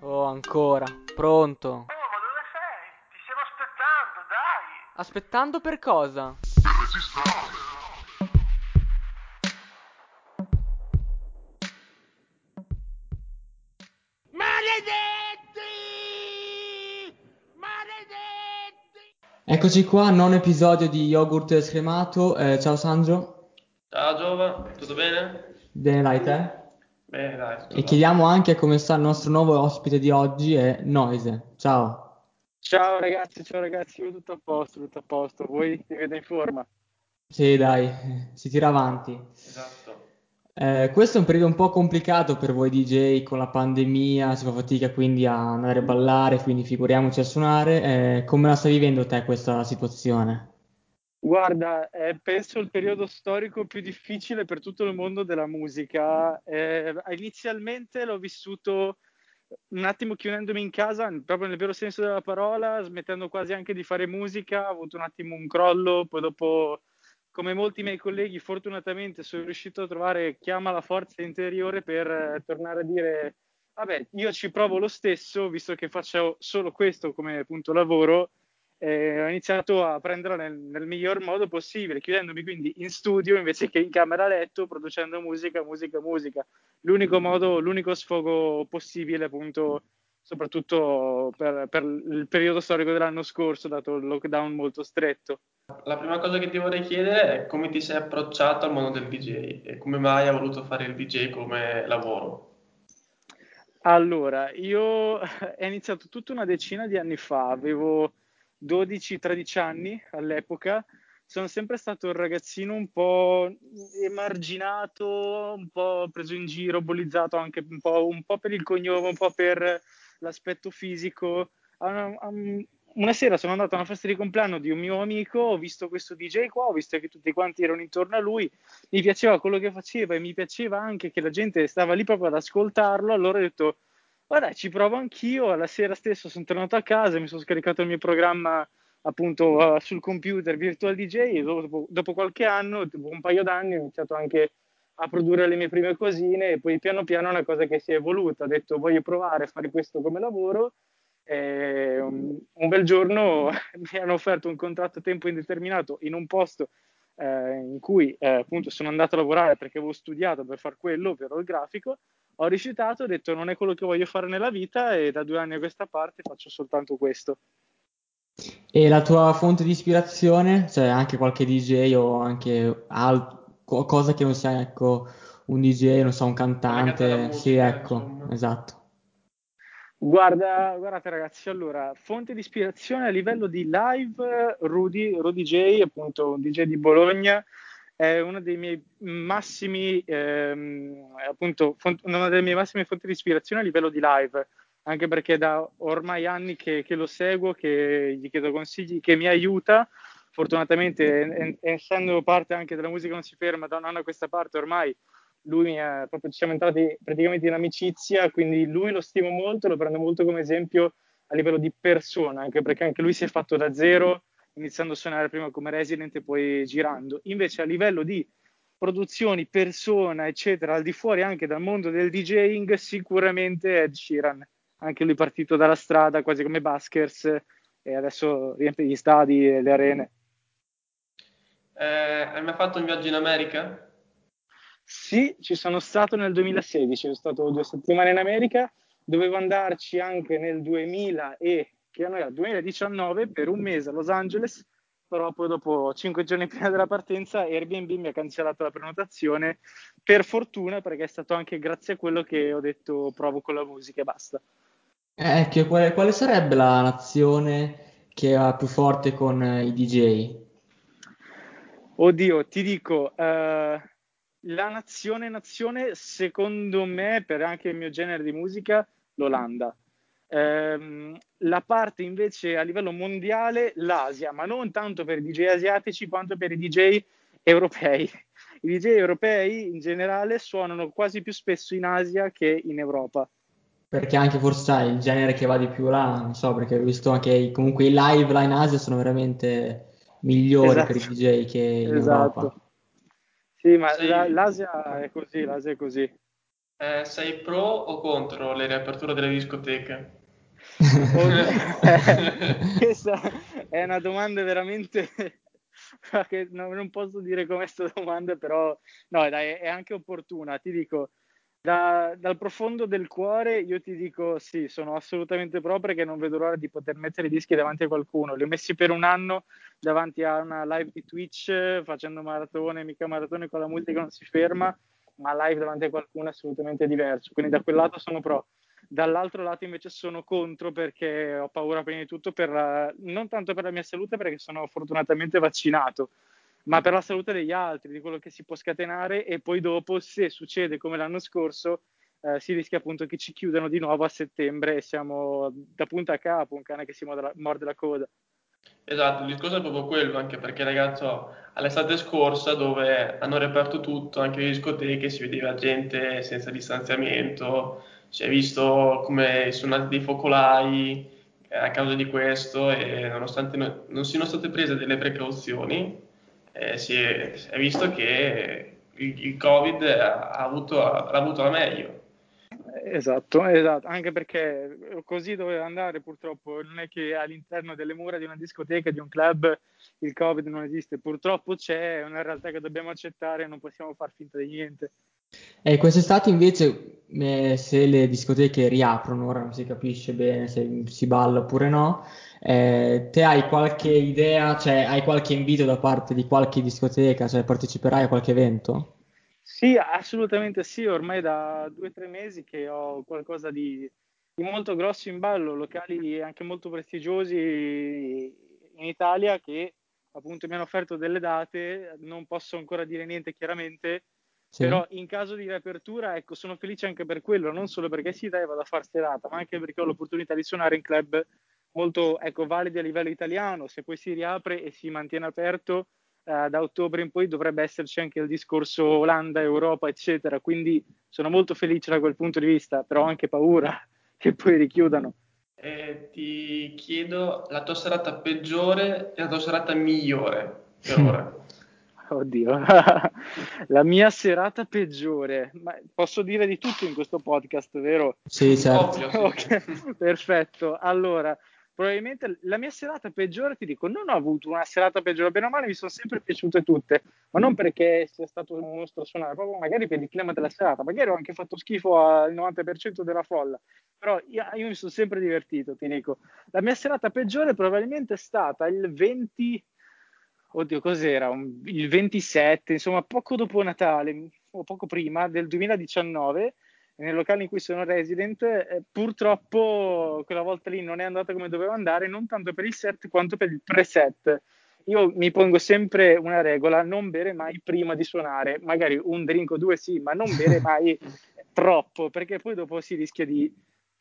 Oh, ancora. Pronto. Oh, ma dove sei? Ti stiamo aspettando, dai! Aspettando per cosa? Eccoci qua, nono episodio di Yogurt scremato. Eh, ciao Sandro, Ciao Giova, tutto bene? bene dai te? Bene, dai, E chiediamo anche come sta il nostro nuovo ospite di oggi, è Noise. Ciao. Ciao ragazzi, ciao ragazzi, io tutto a posto, tutto a posto. Voi mi vedete in forma? Sì, dai, si tira avanti. Esatto. Eh, questo è un periodo un po' complicato per voi DJ con la pandemia, si fa fatica quindi a andare a ballare, quindi figuriamoci a suonare. Eh, come la stai vivendo te questa situazione? Guarda, è penso il periodo storico più difficile per tutto il mondo della musica. Eh, inizialmente l'ho vissuto un attimo chiudendomi in casa, proprio nel vero senso della parola, smettendo quasi anche di fare musica, ho avuto un attimo un crollo, poi dopo, come molti miei colleghi, fortunatamente sono riuscito a trovare chiama la forza interiore per eh, tornare a dire, vabbè, io ci provo lo stesso, visto che faccio solo questo come appunto lavoro, eh, ho iniziato a prenderla nel, nel miglior modo possibile, chiudendomi quindi in studio invece che in camera a letto, producendo musica, musica, musica l'unico modo, l'unico sfogo possibile, appunto, soprattutto per, per il periodo storico dell'anno scorso, dato il lockdown molto stretto. La prima cosa che ti vorrei chiedere è come ti sei approcciato al mondo del DJ e come mai hai voluto fare il DJ come lavoro? Allora, io è iniziato tutta una decina di anni fa, avevo 12-13 anni all'epoca, sono sempre stato un ragazzino un po' emarginato, un po' preso in giro, bullizzato anche un po', un po' per il cognome, un po' per l'aspetto fisico. Una, sera sono andato a una festa di compleanno di un mio amico, ho visto questo DJ qua, ho visto che tutti quanti erano intorno a lui, mi piaceva quello che faceva e mi piaceva anche che la gente stava lì proprio ad ascoltarlo, allora ho detto, guarda, ci provo anch'io, alla sera stessa sono tornato a casa, mi sono scaricato il mio programma appunto uh, sul computer Virtual DJ e dopo, dopo qualche anno, dopo un paio d'anni, ho iniziato anche a produrre le mie prime cosine e poi piano piano è una cosa che si è evoluta. Ho detto voglio provare a fare questo come lavoro. E un, un bel giorno mi hanno offerto un contratto a tempo indeterminato in un posto eh, in cui eh, appunto sono andato a lavorare perché avevo studiato per far quello, per il grafico. Ho rifiutato, ho detto non è quello che voglio fare nella vita e da due anni a questa parte faccio soltanto questo. E la tua fonte di ispirazione? Cioè anche qualche DJ o anche alt- qualcosa che non sia, ecco, un DJ, non so, un cantante. musica, Sì, ecco, insomma. esatto. Guarda, guardate ragazzi, allora, fonte di ispirazione a livello di live, Rudy, Rudy J, appunto un DJ di Bologna, è miei massimi, ehm, appunto, font- una delle mie massime fonti di ispirazione a livello di live, anche perché da ormai anni che, che lo seguo, che gli chiedo consigli, che mi aiuta. Fortunatamente, en- essendo parte anche della musica non si ferma da un anno a questa parte, ormai lui è proprio, ci siamo entrati praticamente in amicizia, quindi lui lo stimo molto, lo prendo molto come esempio a livello di persona, anche perché anche lui si è fatto da zero, iniziando a suonare prima come resident e poi girando. Invece a livello di produzioni, persona, eccetera, al di fuori anche dal mondo del DJing, sicuramente Ed Sheeran, anche lui partito dalla strada, quasi come Baskers, e adesso riempie gli stadi e le arene. Eh, hai mai fatto un viaggio in America? Sì, ci sono stato nel 2016, sono stato due settimane in America, dovevo andarci anche nel 2000 e, che anno era? 2019 per un mese a Los Angeles, però poi dopo cinque giorni prima della partenza Airbnb mi ha cancellato la prenotazione, per fortuna perché è stato anche grazie a quello che ho detto provo con la musica e basta. Eh, Ecco, quale, quale sarebbe la nazione che ha più forte con eh, i DJ? Oddio, ti dico, eh, la nazione nazione, secondo me, per anche il mio genere di musica, l'Olanda. Ehm, la parte invece a livello mondiale, l'Asia, ma non tanto per i DJ asiatici quanto per i DJ europei. I DJ europei in generale suonano quasi più spesso in Asia che in Europa. Perché anche forse sai, il genere che va di più là, non so, perché ho visto anche i- comunque i live là in Asia sono veramente migliori per i Esatto, DJ che in esatto. Europa. Sì, ma Sei... la- l'Asia è così, l'Asia è così. Eh, sei pro o contro le riaperture delle discoteche? Questa è una domanda veramente che non posso dire come questa domanda, però no, dai, è anche opportuna. Ti dico, da, dal profondo del cuore io ti dico sì, sono assolutamente pro perché non vedo l'ora di poter mettere i dischi davanti a qualcuno. Li ho messi per un anno davanti a una live di Twitch facendo maratone, mica maratone con la musica non si ferma, ma live davanti a qualcuno è assolutamente diverso. Quindi da quel lato sono pro. Dall'altro lato invece sono contro perché ho paura prima di tutto per, non tanto per la mia salute perché sono fortunatamente vaccinato, ma per la salute degli altri, di quello che si può scatenare e poi dopo se succede come l'anno scorso eh, si rischia appunto che ci chiudano di nuovo a settembre e siamo da punta a capo, un cane che si morde la, morde la coda. Esatto, il discorso è proprio quello, anche perché ragazzo, all'estate scorsa dove hanno riaperto tutto, anche le discoteche, si vedeva gente senza distanziamento, si è visto come sono nati dei focolai eh, a causa di questo e nonostante no, non siano state prese delle precauzioni, eh, si, è, si, è, visto che il, il Covid ha avuto, ha avuto la meglio. Esatto, esatto, anche perché così doveva andare purtroppo, non è che all'interno delle mura di una discoteca, di un club, il Covid non esiste, purtroppo c'è, è una realtà che dobbiamo accettare, non possiamo far finta di niente. E quest'estate invece, eh, se le discoteche riaprono, ora non si capisce bene se si balla oppure no, eh, te hai qualche idea, cioè hai qualche invito da parte di qualche discoteca, cioè parteciperai a qualche evento? Sì, assolutamente sì, ormai da due o tre mesi che ho qualcosa di, di molto grosso in ballo, locali anche molto prestigiosi in Italia che appunto mi hanno offerto delle date, non posso ancora dire niente chiaramente, sì. Però in caso di riapertura, ecco, sono felice anche per quello, non solo perché si deve da far serata, ma anche perché ho l'opportunità di suonare in club molto ecco, validi a livello italiano. Se poi si riapre e si mantiene aperto, eh, da ottobre in poi dovrebbe esserci anche il discorso Olanda, Europa, eccetera. Quindi sono molto felice da quel punto di vista, però ho anche paura che poi richiudano. Eh, ti chiedo la tua serata peggiore e la tua serata migliore per ora. Oddio, la mia serata peggiore. Ma posso dire di tutto in questo podcast, vero? Sì, certo. Okay. Perfetto. Allora, probabilmente la mia serata peggiore, ti dico, non ho avuto una serata peggiore, bene o male mi sono sempre piaciute tutte, ma non perché sia stato un mostro suonare, proprio magari per il clima della serata, magari ho anche fatto schifo al 90% della folla, però io, io mi sono sempre divertito, ti dico. La mia serata peggiore probabilmente è stata il 20 oddio, cos'era? Un, il 27, insomma, poco dopo Natale o poco prima del 2019, nel locale in cui sono resident, eh, purtroppo quella volta lì non è andata come doveva andare, non tanto per il set quanto per il preset. Io mi pongo sempre una regola, non bere mai prima di suonare, magari un drink o due sì, ma non bere mai troppo, perché poi dopo si rischia di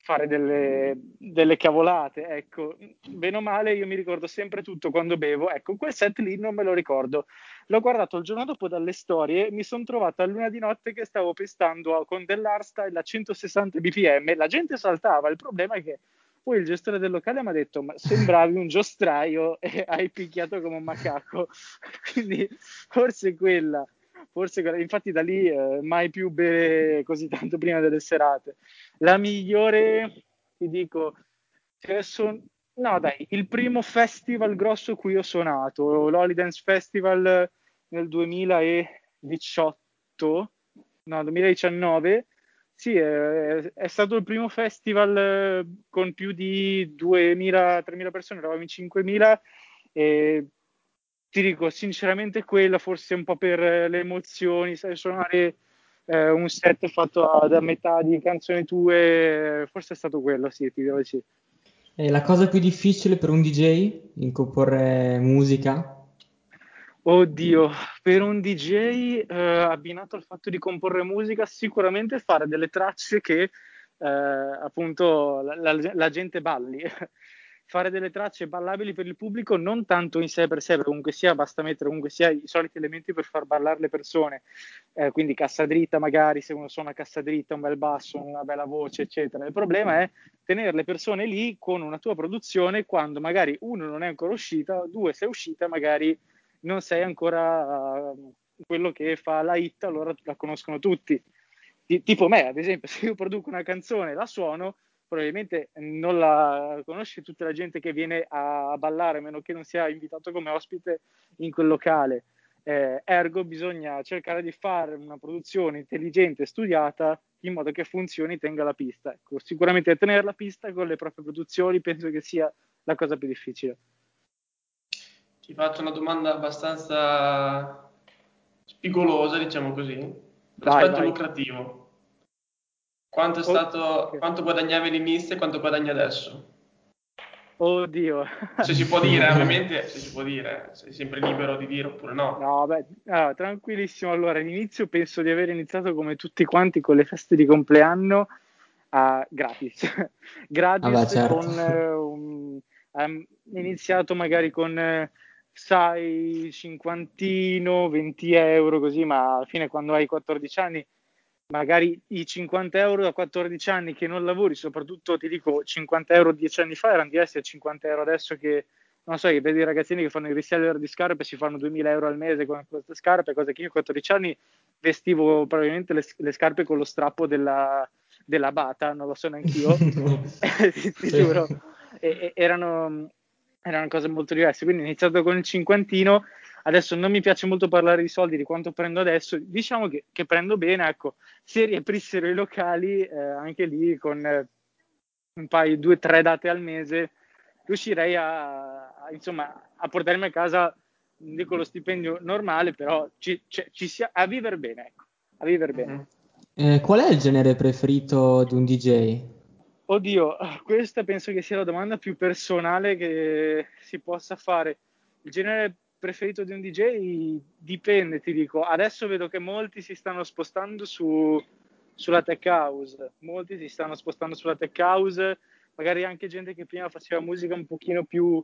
fare delle, delle, cavolate, ecco, bene o male io mi ricordo sempre tutto quando bevo, ecco, quel set lì non me lo ricordo. L'ho guardato il giorno dopo dalle storie, mi sono trovato a luna di notte che stavo pestando con dell'Arstyle a 160 bpm, la gente saltava, il problema è che poi il gestore del locale mi ha detto ma sembravi un giostraio e hai picchiato come un macaco, quindi forse quella forse infatti da lì eh, mai più bere così tanto prima delle serate. La migliore, ti dico, son... no dai, il primo festival grosso cui ho suonato, l'Holidance Festival nel 2018, no 2019, sì, è, è, stato il primo festival eh, con più di 2.000-3.000 persone, eravamo in 5.000 e ti dico sinceramente quella forse un po' per le emozioni, sai, suonare eh, un set fatto da metà di canzoni tue, forse è stato quello, sì, ti dirò sì. E la cosa più difficile per un DJ in comporre musica? Oddio, per un DJ eh, abbinato al fatto di comporre musica, sicuramente fare delle tracce che eh, appunto la, la, la gente balli fare delle tracce ballabili per il pubblico non tanto in sé per sé, comunque sia basta mettere comunque sia i soliti elementi per far ballare le persone, eh, quindi cassa dritta magari se uno suona cassa dritta, un bel basso, una bella voce eccetera. Il problema è tenere le persone lì con una tua produzione quando magari uno non è ancora uscita, due sei uscita, magari non sei ancora uh, quello che fa la hit, allora la conoscono tutti. Ti- tipo me, ad esempio, se io produco una canzone e la suono, probabilmente non la conosce tutta la gente che viene a, ballare, a meno che non sia invitato come ospite in quel locale. Eh, ergo bisogna cercare di fare una produzione intelligente, studiata, in modo che funzioni e tenga la pista. Ecco, sicuramente tenere la pista con le proprie produzioni penso che sia la cosa più difficile. Ti faccio una domanda abbastanza spigolosa, diciamo così. L'aspetto lucrativo. Quanto, è Oh, stato, quanto guadagnavi all'inizio e quanto guadagni adesso? Oddio. Se si può dire, ovviamente, se si può dire, sei sempre libero di dire oppure no. No, beh, ah, tranquillissimo. Allora, all'inizio penso di aver iniziato come tutti quanti con le feste di compleanno a gratis. gratis Vabbè, certo. con eh, un- ehm, iniziato magari con eh, sai, cinquantino, 20 euro così, ma alla fine quando hai 14 anni, magari i 50 euro da 14 anni che non lavori, soprattutto ti dico 50 euro 10 anni fa erano diversi da 50 euro adesso che non so, che vedi i ragazzini che fanno il reseller di scarpe e si fanno 2000 euro al mese con queste scarpe, cosa che io a 14 anni vestivo probabilmente le, le scarpe con lo strappo della, della bata, non lo so neanch'io, ti, ti Sì. giuro, e, e- erano, erano cose molto diverse, quindi ho iniziato con il cinquantino, adesso non mi piace molto parlare di soldi, di quanto prendo adesso, diciamo che, che prendo bene, ecco, se riaprissero i locali, eh, anche lì con eh, un paio, due, tre date al mese, riuscirei a, a, insomma, a portarmi a casa, non dico lo stipendio normale, però ci, ci- ci sia, a vivere bene, ecco, a vivere bene. Mhm. Eh, qual è il genere preferito di un DJ? Oddio, questa penso che sia la domanda più personale che si possa fare. Il genere preferito di un DJ dipende, ti dico. Adesso vedo che molti si stanno spostando su, sulla tech house, molti si stanno spostando sulla tech house, magari anche gente che prima faceva musica un pochino più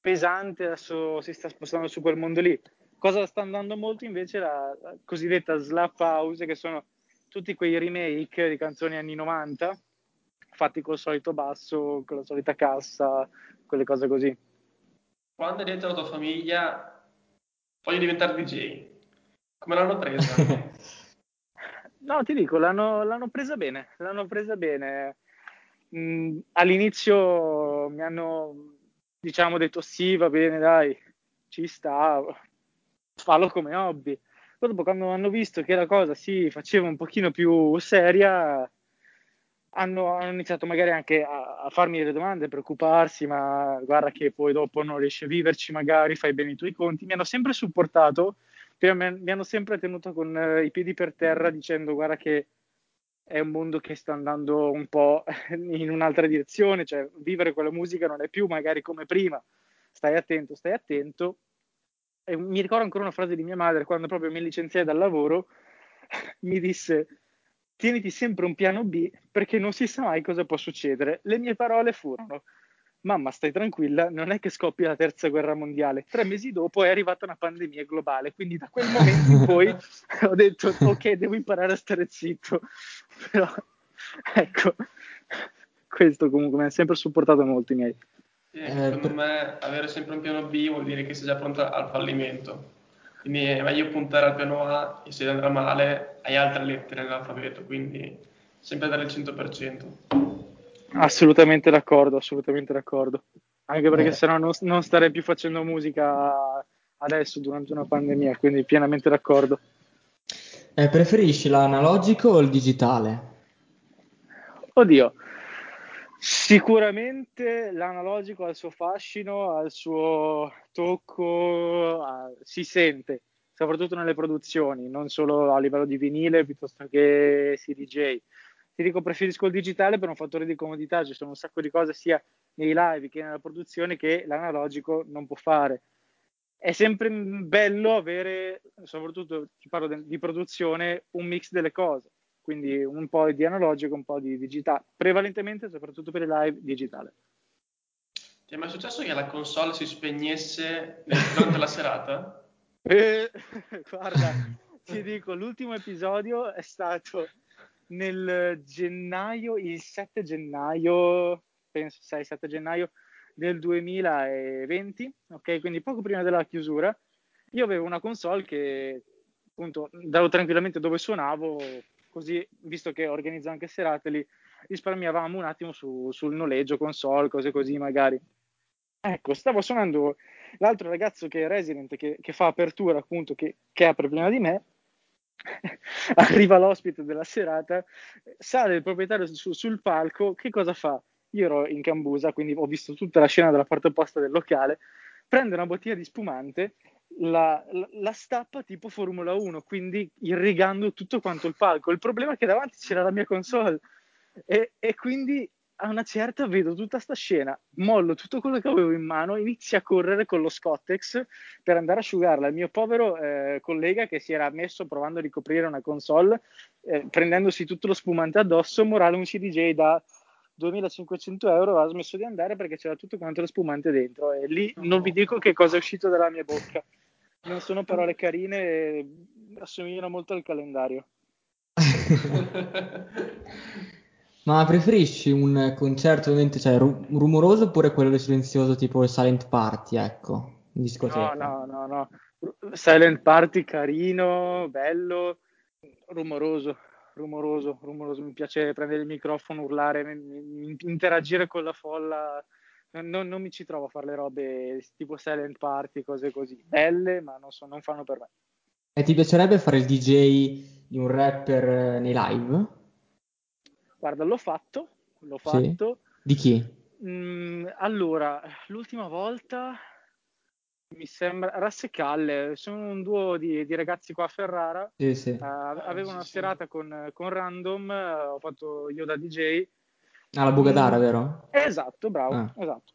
pesante, adesso si sta spostando su quel mondo lì. Cosa sta andando molto invece la, la cosiddetta slap house, che sono tutti quei remake di canzoni anni 90 fatti col solito basso, con la solita cassa, quelle cose così. Quando hai detto alla tua famiglia, voglio diventare DJ, come l'hanno presa? No, ti dico, l'hanno, l'hanno presa bene, l'hanno presa bene. Mm, all'inizio mi hanno, diciamo, detto sì, va bene, dai, ci sta, fallo come hobby. Poi dopo, quando hanno visto che la cosa si faceva un pochino più seria, hanno, hanno iniziato magari anche a, a farmi delle domande, a preoccuparsi, ma guarda che poi dopo non riesci a viverci, magari fai bene i tuoi conti. Mi hanno sempre supportato, però mi, hanno sempre tenuto con eh, i piedi per terra dicendo guarda che è un mondo che sta andando un po' in un'altra direzione, cioè vivere quella musica non è più magari come prima, stai attento, stai attento. E mi ricordo ancora una frase di mia madre quando proprio mi licenziai dal lavoro, mi disse tieniti sempre un piano B perché non si sa mai cosa può succedere. Le mie parole furono mamma stai tranquilla, non è che scoppia la terza guerra mondiale. Tre mesi dopo è arrivata una pandemia globale, quindi da quel momento in poi ho detto ok, devo imparare a stare zitto. Però ecco, questo comunque mi ha sempre supportato molto i miei. Eh, secondo me avere sempre un piano B vuol dire che sei già pronto al fallimento. Quindi è meglio puntare al piano A e se andrà male hai altre lettere nell'alfabeto, quindi sempre dare il 100%. Assolutamente d'accordo, assolutamente d'accordo. Anche perché Eh. sennò non, non starei più facendo musica adesso durante una pandemia, quindi pienamente d'accordo. Eh, preferisci l'analogico o il digitale? Oddio, sicuramente l'analogico ha il suo fascino, ha il suo tocco, ha- si sente, soprattutto nelle produzioni, non solo a livello di vinile piuttosto che CDJ. Ti dico, preferisco il digitale per un fattore di comodità, ci sono un sacco di cose sia nei live che nella produzione che l'analogico non può fare. È sempre bello avere, soprattutto ti parlo di produzione, un mix delle cose quindi un po' di analogico, un po' di digitale, prevalentemente, soprattutto per i live, digitale. Ti è mai successo che la console si spegnesse durante la serata? Eh, guarda, ti dico, l'ultimo episodio è stato nel gennaio, il 7 gennaio, penso 6-7 gennaio del 2020, ok? Quindi poco prima della chiusura, io avevo una console che appunto davo tranquillamente dove suonavo, così visto che organizzo anche serate lì, risparmiavamo un attimo su, sul noleggio, console, cose così magari. Ecco, stavo suonando l'altro ragazzo che è resident, che, che fa apertura appunto, che, che apre prima di me, arriva l'ospite della serata, sale il proprietario su, sul palco, che cosa fa? Io ero in cambusa, quindi ho visto tutta la scena dalla parte opposta del locale, prende una bottiglia di spumante, la, la, la, stappa tipo Formula 1, quindi irrigando tutto quanto il palco. Il problema è che davanti c'era la mia console e, e quindi a una certa vedo tutta sta scena, mollo tutto quello che avevo in mano, inizio a correre con lo Scottex per andare a asciugarla. Il mio povero eh, collega che si era messo provando a ricoprire una console, eh, prendendosi tutto lo spumante addosso, morale un CDJ da 2500 euro, ha smesso di andare perché c'era tutto quanto lo spumante dentro e lì non vi dico che cosa è uscito dalla mia bocca. Non sono parole carine, assomigliano molto al calendario. Ma preferisci un concerto ovviamente cioè, ru- rumoroso oppure quello silenzioso tipo il Silent Party, ecco, in discoteca? No, no, no, no. Silent Party carino, bello, rumoroso, rumoroso, rumoroso. Mi piace prendere il microfono, urlare, interagire con la folla. Non, non mi ci trovo a fare le robe tipo Silent Party, cose così. Belle, ma non, so, non fanno per me. E ti piacerebbe fare il DJ di un rapper eh, nei live? Guarda, l'ho fatto, l'ho fatto. Sì? Di chi? Mm, allora, l'ultima volta mi sembra Rassecalle, sono un duo di, di, ragazzi qua a Ferrara. Sì, sì. Uh, avevo una serata con, con Random, uh, ho fatto io da DJ. Ah, la Bugadara, mm, vero? Esatto, bravo, ah. esatto.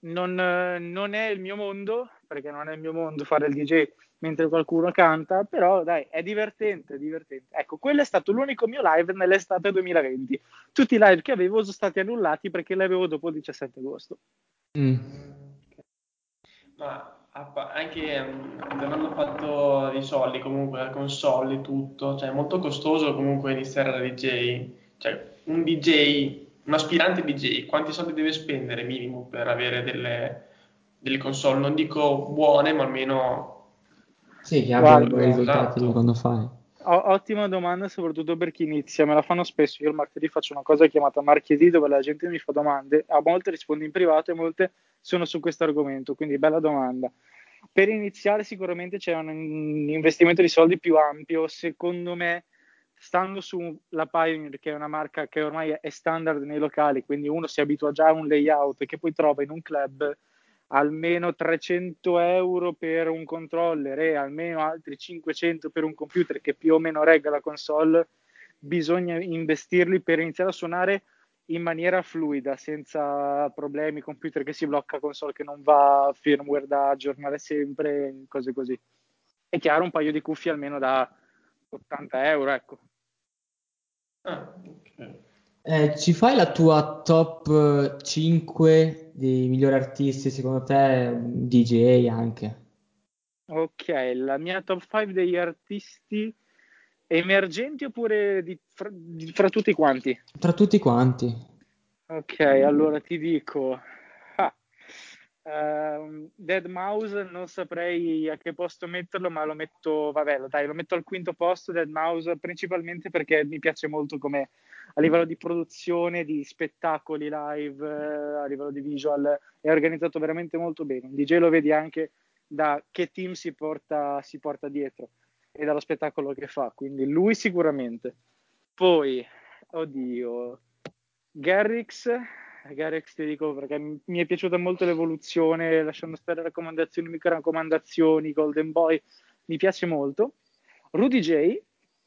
Non, non, è il mio mondo, perché non è il mio mondo fare il DJ mentre qualcuno canta, però dai, è divertente, è divertente. Ecco, quello è stato l'unico mio live nell'estate 2020. Tutti i live che avevo sono stati annullati perché li avevo dopo il 17 agosto. Mm. Ma anche um, avendo fatto i soldi comunque la console e tutto, cioè è molto costoso comunque iniziare da DJ. Cioè, un DJ, un aspirante DJ, quanti soldi deve spendere minimo per avere delle, delle console? Non dico buone, ma almeno sì, che abbia i risultati esatto. quando fai. Ottima domanda, soprattutto per chi inizia. Me la fanno spesso. Io il martedì faccio una cosa chiamata Marchiedì, dove la gente mi fa domande. A molte rispondo in privato e molte sono su questo argomento. Quindi, bella domanda. Per iniziare, sicuramente c'è un investimento di soldi più ampio. Secondo me, stando sulla Pioneer, che è una marca che ormai è standard nei locali, quindi uno si abitua già a un layout che poi trova in un club almeno 300 euro per un controller e almeno altri 500 per un computer che più o meno regga la console, bisogna investirli per iniziare a suonare in maniera fluida, senza problemi, computer che si blocca, console che non va, firmware da aggiornare sempre, cose così. È chiaro, un paio di cuffie almeno da 80 euro, ecco. Ah, okay. Eh, ci fai la tua top 5 dei migliori artisti, secondo te, DJ anche? Ok, la mia top 5 degli artisti emergenti oppure di, fra, di, fra tutti quanti? Tra tutti quanti. Ok, allora ti dico Uh, Dead Mouse non saprei a che posto metterlo, ma lo metto, vabbè, dai, lo metto al quinto posto. Dead Mouse principalmente perché mi piace molto come a livello di produzione, di spettacoli live, uh, a livello di visual, è organizzato veramente molto bene. Un DJ lo vedi anche da che team si porta, si porta dietro e dallo spettacolo che fa, quindi lui sicuramente. Poi, oddio, Garrix Garex ti dico perché mi è piaciuta molto l'evoluzione, lasciando stare raccomandazioni, micro raccomandazioni, Golden Boy, mi piace molto. Rudy J,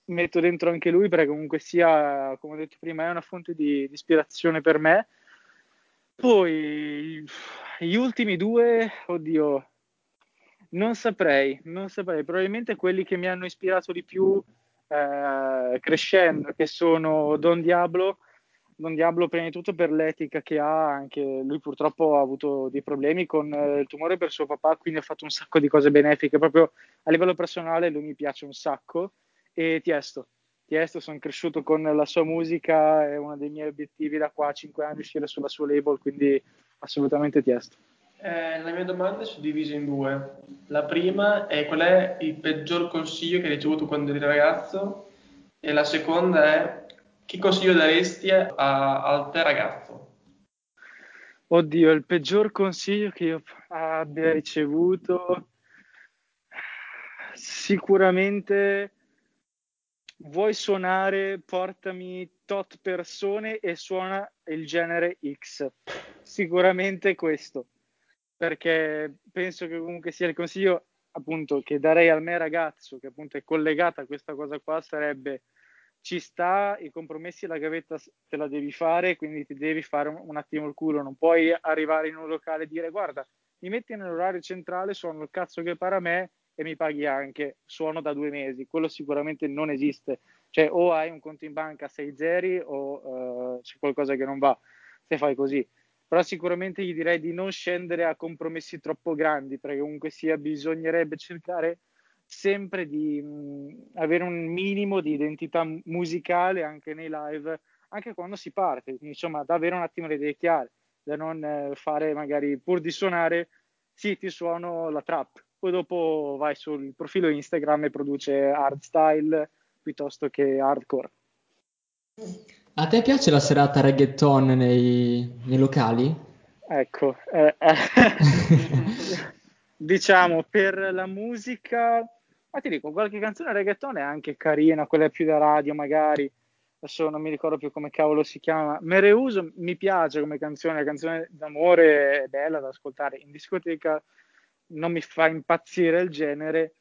metto dentro anche lui perché comunque sia, come ho detto prima, è una fonte di, di ispirazione per me. Poi gli ultimi due, oddio, non saprei, non saprei, probabilmente quelli che mi hanno ispirato di più eh, crescendo, che sono Don Diablo Don Diablo prima di tutto per l'etica che ha, anche lui purtroppo ha avuto dei problemi con eh, il tumore per suo papà, quindi ha fatto un sacco di cose benefiche, proprio a livello personale lui mi piace un sacco. E Tiesto, Tiesto sono cresciuto con la sua musica, è uno dei miei obiettivi da qua a 5 anni uscire sulla sua label, quindi assolutamente Tiesto. Eh, la mia domanda è suddivisa in due. La prima è qual è il peggior consiglio che hai ricevuto quando eri ragazzo E la seconda è che consiglio daresti a- al te ragazzo? Oddio, il peggior consiglio che io abbia ricevuto sicuramente vuoi suonare, portami tot persone e suona il genere X. Sicuramente questo, perché penso che comunque sia il consiglio appunto che darei al mio ragazzo, che appunto è collegata a questa cosa qua, sarebbe ci sta, i compromessi la gavetta te la devi fare, quindi ti devi fare un, un attimo il culo, non puoi arrivare in un locale e dire guarda, mi metti nell'orario centrale, suono il cazzo che pare a me e mi paghi anche, suono da due mesi, quello sicuramente non esiste, cioè o hai un conto in banca a 6 zeri o uh, c'è qualcosa che non va se fai così. Però sicuramente gli direi di non scendere a compromessi troppo grandi, perché comunque sia bisognerebbe cercare sempre di mh, avere un minimo di identità musicale anche nei live, anche quando si parte, insomma, da avere un attimo le idee chiare, da non eh, fare magari pur di suonare, sì, ti suono la trap, poi dopo vai sul profilo Instagram e produce hardstyle piuttosto che hardcore. A te piace la serata reggaeton nei, nei locali? Ecco, eh, eh. diciamo per la musica, ma ti dico, qualche canzone reggaeton è anche carina, quella più da radio magari, adesso non mi ricordo più come cavolo si chiama, Mereuso mi piace come canzone, la canzone d'amore è bella da ascoltare, in discoteca non mi fa impazzire il genere,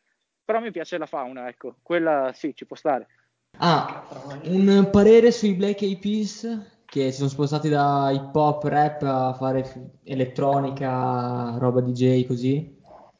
però mi piace la fauna, ecco, quella sì, ci può stare. Ah, un parere sui Black Eyed Peas che si sono spostati da hip hop, rap a fare elettronica, roba DJ così.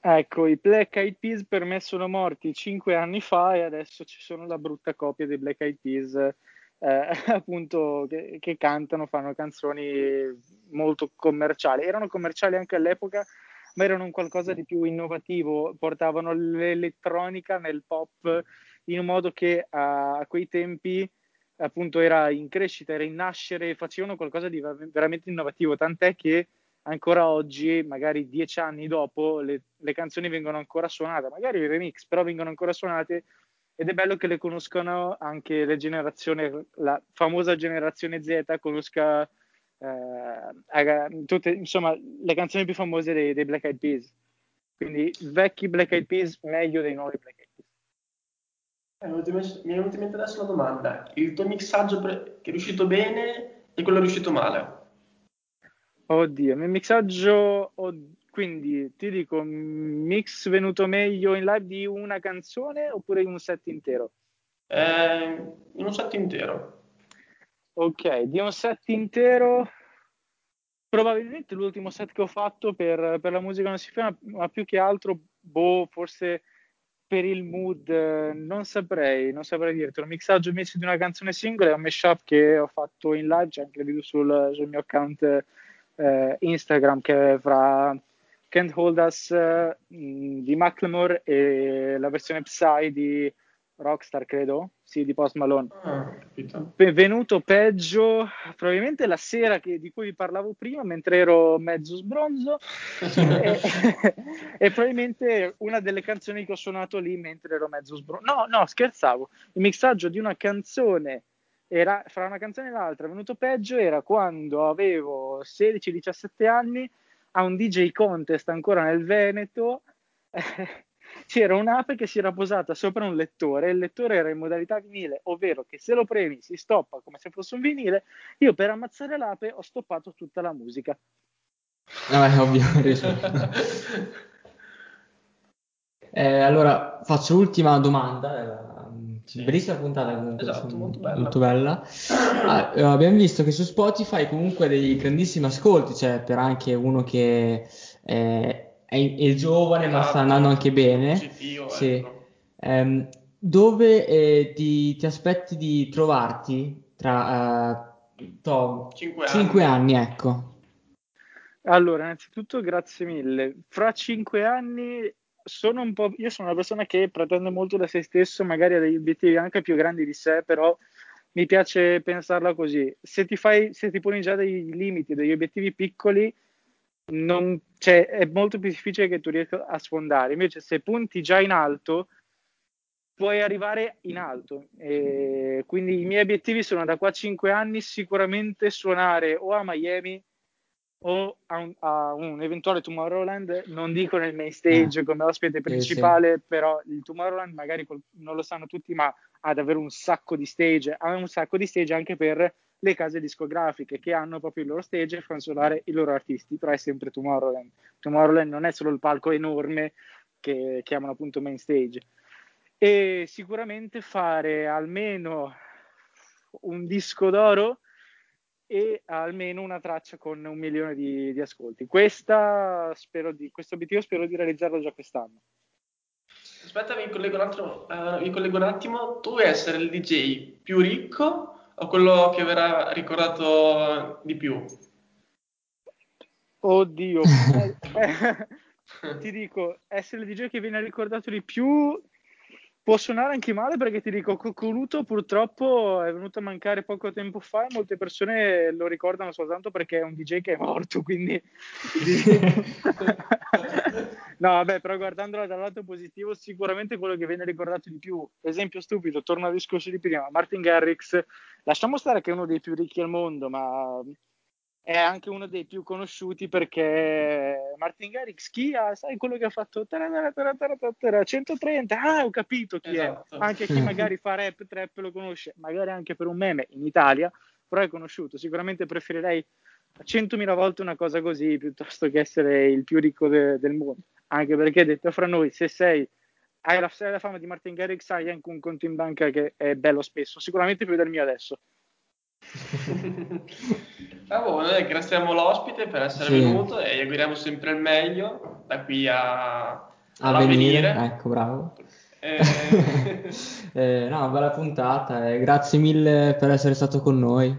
Ecco, i Black Eyed Peas per me sono morti cinque anni fa e adesso ci sono la brutta copia dei Black Eyed Peas, eh, appunto, che, che cantano, fanno canzoni molto commerciali. Erano commerciali anche all'epoca, ma erano un qualcosa di più innovativo, portavano l'elettronica nel pop in un modo che a, a quei tempi appunto era in crescita, era in nascere, facevano qualcosa di veramente innovativo, tant'è che ancora oggi, magari dieci anni dopo, le, le canzoni vengono ancora suonate, magari i remix, però vengono ancora suonate ed è bello che le conoscano anche le generazioni, la famosa generazione Z conosca eh, tutte, insomma, le canzoni più famose dei, dei Black Eyed Peas. Quindi vecchi Black Eyed Peas meglio dei nuovi Black Eyed Peas. Eh, mi è venuta in mente adesso una domanda. Il tuo mixaggio pre- che è riuscito bene e quello è riuscito male? Oddio, il mio mixaggio, od- quindi ti dico, mix venuto meglio in live di una canzone oppure in un set intero? Eh, in un set intero. Ok, di un set intero, probabilmente l'ultimo set che ho fatto per, per la musica non si ferma, ma più che altro, boh, forse per il mood non saprei, non saprei dirti. Il mixaggio invece di una canzone singola è un mashup che ho fatto in live, c'è anche il video sul, sul mio account eh, Instagram che è fra Can't Hold Us mh, di Macklemore e la versione Psy di Rockstar, credo, sì, di Post Malone. Ah, Venuto peggio, probabilmente la sera che, di cui vi parlavo prima, mentre ero mezzo sbronzo, e, e, probabilmente una delle canzoni che ho suonato lì mentre ero mezzo sbronzo. No, no, scherzavo. Il mixaggio di una canzone era, fra una canzone e l'altra, venuto peggio era quando avevo 16-17 anni a un DJ contest ancora nel Veneto c'era un'ape che si era posata sopra un lettore e il lettore era in modalità vinile, ovvero che se lo premi si stoppa come se fosse un vinile. Io per ammazzare l'ape ho stoppato tutta la musica. È ovvio. eh, allora faccio l'ultima domanda. Sì. Bellissima puntata comunque, esatto, molto bella. Molto bella. Ah, eh, abbiamo visto che su Spotify comunque dei grandissimi ascolti, cioè per anche uno che eh, è, è giovane esatto. ma sta andando anche bene. Positivo, sì. ecco. um, dove eh, ti, ti, aspetti di trovarti tra uh, to, 5, 5 anni. anni? ecco. Allora, innanzitutto grazie mille. Fra cinque anni sono un po'. Io sono una persona che pretende molto da se stesso, magari ha degli obiettivi anche più grandi di sé, però mi piace pensarla così. Se ti, fai, se ti poni già dei limiti, degli obiettivi piccoli, non, cioè, è molto più difficile che tu riesca a sfondare. Invece, se punti già in alto, puoi arrivare in alto. E quindi i miei obiettivi sono da qua a 5 anni sicuramente suonare o a Miami o a un, a un eventuale Tomorrowland, non dico nel main stage Eh, come ospite sì, principale, però il Tomorrowland magari qual- non lo sanno tutti, ma ha davvero un sacco di stage, ha un sacco di stage anche per le case discografiche che hanno proprio il loro stage e fanno suonare i loro artisti, però è sempre Tomorrowland. Tomorrowland non è solo il palco enorme che chiamano appunto main stage. E sicuramente fare almeno un disco d'oro e almeno una traccia con un milione di, di ascolti. Questa spero di, questo obiettivo spero di realizzarlo già quest'anno. Aspetta, mi collego un attimo, eh, mi collego un attimo. Tu vuoi essere il DJ più ricco o quello che verrà ricordato di più? Oddio, eh, eh, ti dico, essere il DJ che viene ricordato di più può suonare anche male perché ti dico, Cocoluto purtroppo è venuto a mancare poco tempo fa e molte persone lo ricordano soltanto perché è un DJ che è morto, quindi... no, vabbè, però guardandola dal lato positivo, sicuramente quello che viene ricordato di più, esempio stupido, torno al discorso di prima, Martin Garrix, lasciamo stare che è uno dei più ricchi al mondo, ma è anche uno dei più conosciuti perché Martin Garrix chi ha? Sai quello che ha fatto 130, ah ho capito chi Esatto. è, anche chi magari fa rap, trap lo conosce, magari anche per un meme in Italia, però è conosciuto, sicuramente preferirei a 100.000 volte una cosa così piuttosto che essere il più ricco de- del mondo, anche perché detto fra noi, se sei hai la, hai la fama di Martin Garrix hai anche un conto in banca che è bello spesso, sicuramente più del mio adesso. Ah, boh, noi ringraziamo l'ospite per essere Sì. venuto e gli auguriamo sempre il meglio da qui a, A all'avvenire. venire, ecco, bravo. Eh, Eh, no, bella puntata, eh, grazie mille per essere stato con noi.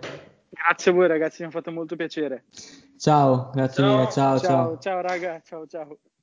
Grazie a voi ragazzi, mi ha fatto molto piacere. Ciao, grazie Ciao. mille, ciao, ciao, ciao. ciao raga, ciao ciao.